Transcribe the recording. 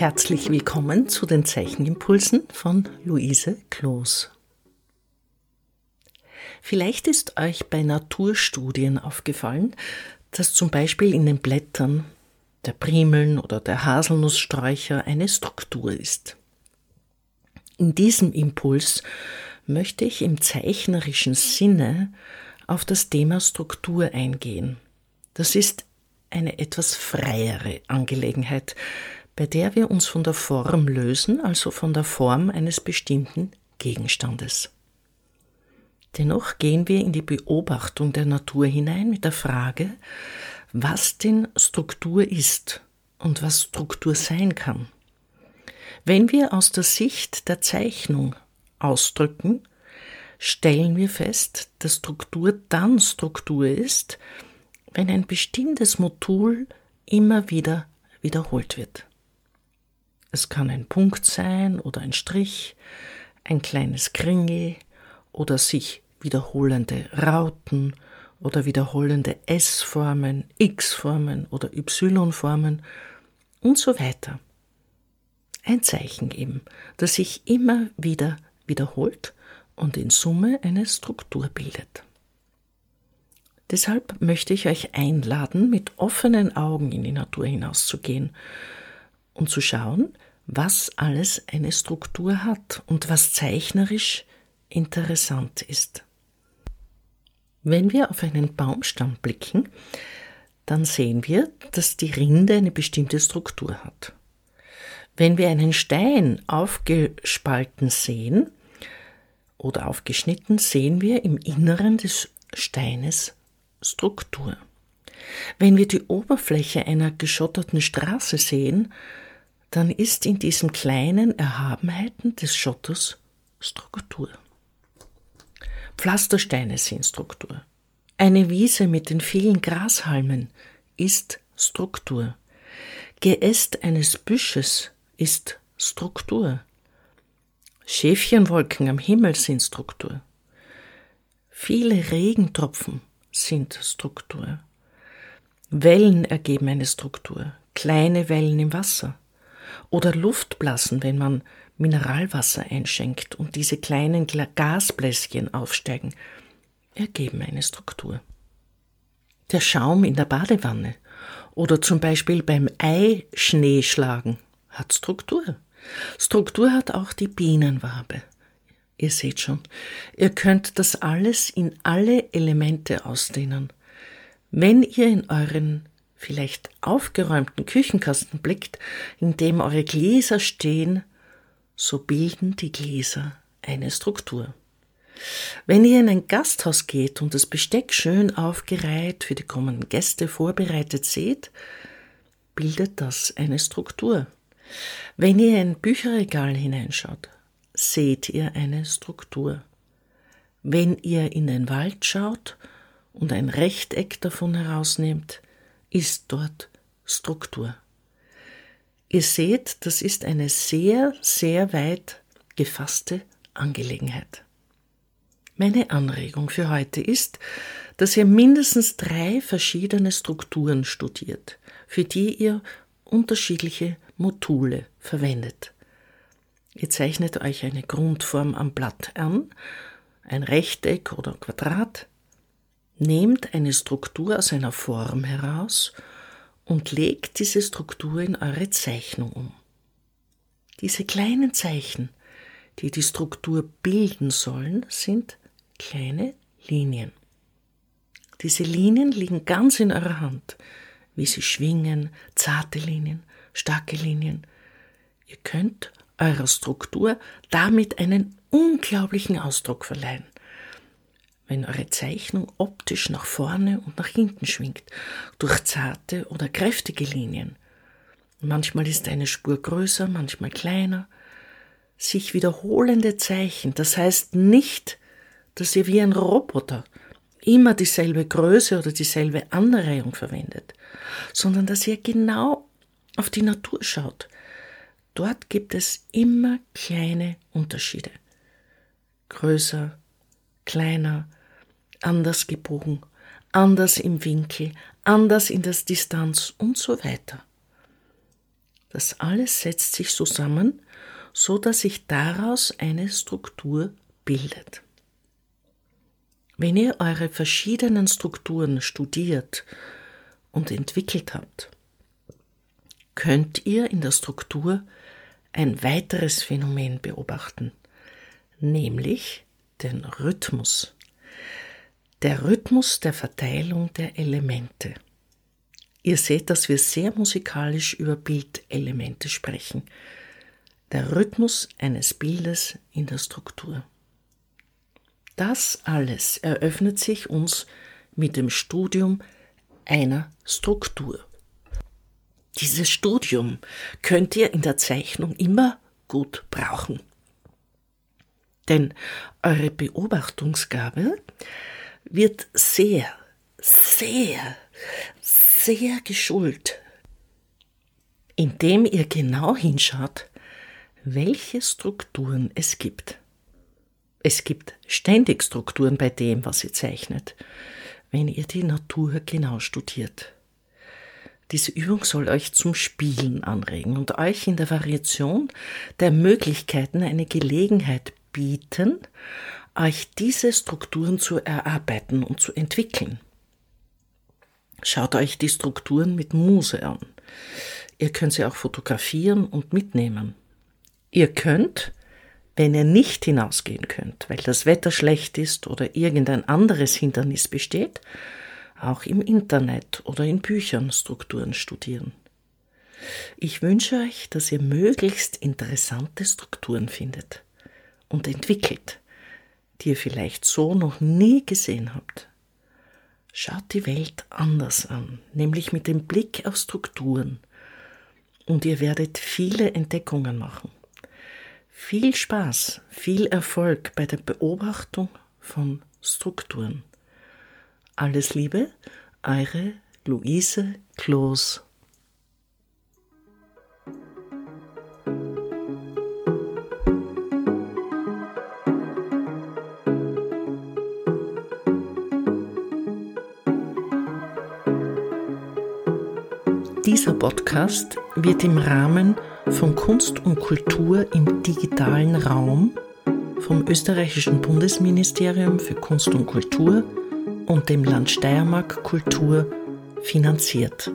Herzlich willkommen zu den Zeichenimpulsen von Luise Kloos. Vielleicht ist euch bei Naturstudien aufgefallen, dass zum Beispiel in den Blättern der Primeln oder der Haselnusssträucher eine Struktur ist. In diesem Impuls möchte ich im zeichnerischen Sinne auf das Thema Struktur eingehen. Das ist eine etwas freiere Angelegenheit, bei der wir uns von der Form lösen, also von der Form eines bestimmten Gegenstandes. Dennoch gehen wir in die Beobachtung der Natur hinein mit der Frage, was denn Struktur ist und was Struktur sein kann. Wenn wir aus der Sicht der Zeichnung ausdrücken, stellen wir fest, dass Struktur dann Struktur ist, wenn ein bestimmtes Modul immer wieder wiederholt wird. Es kann ein Punkt sein oder ein Strich, ein kleines Kringel oder sich wiederholende Rauten oder wiederholende S-Formen, X-Formen oder Y-Formen und so weiter. Ein Zeichen eben, das sich immer wieder wiederholt und in Summe eine Struktur bildet. Deshalb möchte ich euch einladen, mit offenen Augen in die Natur hinauszugehen und zu schauen, was alles eine Struktur hat und was zeichnerisch interessant ist. Wenn wir auf einen Baumstamm blicken, dann sehen wir, dass die Rinde eine bestimmte Struktur hat. Wenn wir einen Stein aufgespalten sehen oder aufgeschnitten, sehen wir im Inneren des Steines Struktur. Wenn wir die Oberfläche einer geschotterten Straße sehen, dann ist in diesen kleinen Erhabenheiten des Schotters Struktur. Pflastersteine sind Struktur. Eine Wiese mit den vielen Grashalmen ist Struktur. Geäst eines Büsches ist Struktur. Schäfchenwolken am Himmel sind Struktur. Viele Regentropfen sind Struktur. Wellen ergeben eine Struktur, kleine Wellen im Wasser. Oder Luftblasen, wenn man Mineralwasser einschenkt und diese kleinen Gasbläschen aufsteigen, ergeben eine Struktur. Der Schaum in der Badewanne oder zum Beispiel beim Eischneeschlagen hat Struktur. Struktur hat auch die Bienenwabe. Ihr seht schon, ihr könnt das alles in alle Elemente ausdehnen. Wenn ihr in euren vielleicht aufgeräumten Küchenkasten blickt, in dem eure Gläser stehen, so bilden die Gläser eine Struktur. Wenn ihr in ein Gasthaus geht und das Besteck schön aufgereiht für die kommenden Gäste vorbereitet seht, bildet das eine Struktur. Wenn ihr in ein Bücherregal hineinschaut, seht ihr eine Struktur. Wenn ihr in den Wald schaut und ein Rechteck davon herausnehmt, ist dort Struktur. Ihr seht, das ist eine sehr, sehr weit gefasste Angelegenheit. Meine Anregung für heute ist, dass ihr mindestens drei verschiedene Strukturen studiert, für die ihr unterschiedliche Module verwendet. Ihr zeichnet euch eine Grundform am Blatt an, ein Rechteck oder Quadrat, nehmt eine Struktur aus einer Form heraus und legt diese Struktur in eure Zeichnung um. Diese kleinen Zeichen, die die Struktur bilden sollen, sind kleine Linien. Diese Linien liegen ganz in eurer Hand, wie sie schwingen, zarte Linien, starke Linien. Ihr könnt eurer Struktur damit einen unglaublichen Ausdruck verleihen wenn eure Zeichnung optisch nach vorne und nach hinten schwingt, durch zarte oder kräftige Linien. Manchmal ist eine Spur größer, manchmal kleiner. Sich wiederholende Zeichen, das heißt nicht, dass ihr wie ein Roboter immer dieselbe Größe oder dieselbe Anreihung verwendet, sondern dass ihr genau auf die Natur schaut. Dort gibt es immer kleine Unterschiede. Größer, kleiner, anders gebogen, anders im Winkel, anders in der Distanz und so weiter. Das alles setzt sich zusammen, so dass sich daraus eine Struktur bildet. Wenn ihr eure verschiedenen Strukturen studiert und entwickelt habt, könnt ihr in der Struktur ein weiteres Phänomen beobachten, nämlich den Rhythmus. Der Rhythmus der Verteilung der Elemente. Ihr seht, dass wir sehr musikalisch über Bildelemente sprechen. Der Rhythmus eines Bildes in der Struktur. Das alles eröffnet sich uns mit dem Studium einer Struktur. Dieses Studium könnt ihr in der Zeichnung immer gut brauchen. Denn eure Beobachtungsgabe wird sehr, sehr, sehr geschult, indem ihr genau hinschaut, welche Strukturen es gibt. Es gibt ständig Strukturen bei dem, was ihr zeichnet, wenn ihr die Natur genau studiert. Diese Übung soll euch zum Spielen anregen und euch in der Variation der Möglichkeiten eine Gelegenheit bieten, euch diese Strukturen zu erarbeiten und zu entwickeln. Schaut euch die Strukturen mit Muse an. Ihr könnt sie auch fotografieren und mitnehmen. Ihr könnt, wenn ihr nicht hinausgehen könnt, weil das Wetter schlecht ist oder irgendein anderes Hindernis besteht, auch im Internet oder in Büchern Strukturen studieren. Ich wünsche euch, dass ihr möglichst interessante Strukturen findet und entwickelt, die ihr vielleicht so noch nie gesehen habt. Schaut die Welt anders an, nämlich mit dem Blick auf Strukturen, und ihr werdet viele Entdeckungen machen. Viel Spaß, viel Erfolg bei der Beobachtung von Strukturen. Alles Liebe, eure Luise Kloos. Dieser Podcast wird im Rahmen von Kunst und Kultur im digitalen Raum vom österreichischen Bundesministerium für Kunst und Kultur und dem Land Steiermark Kultur finanziert.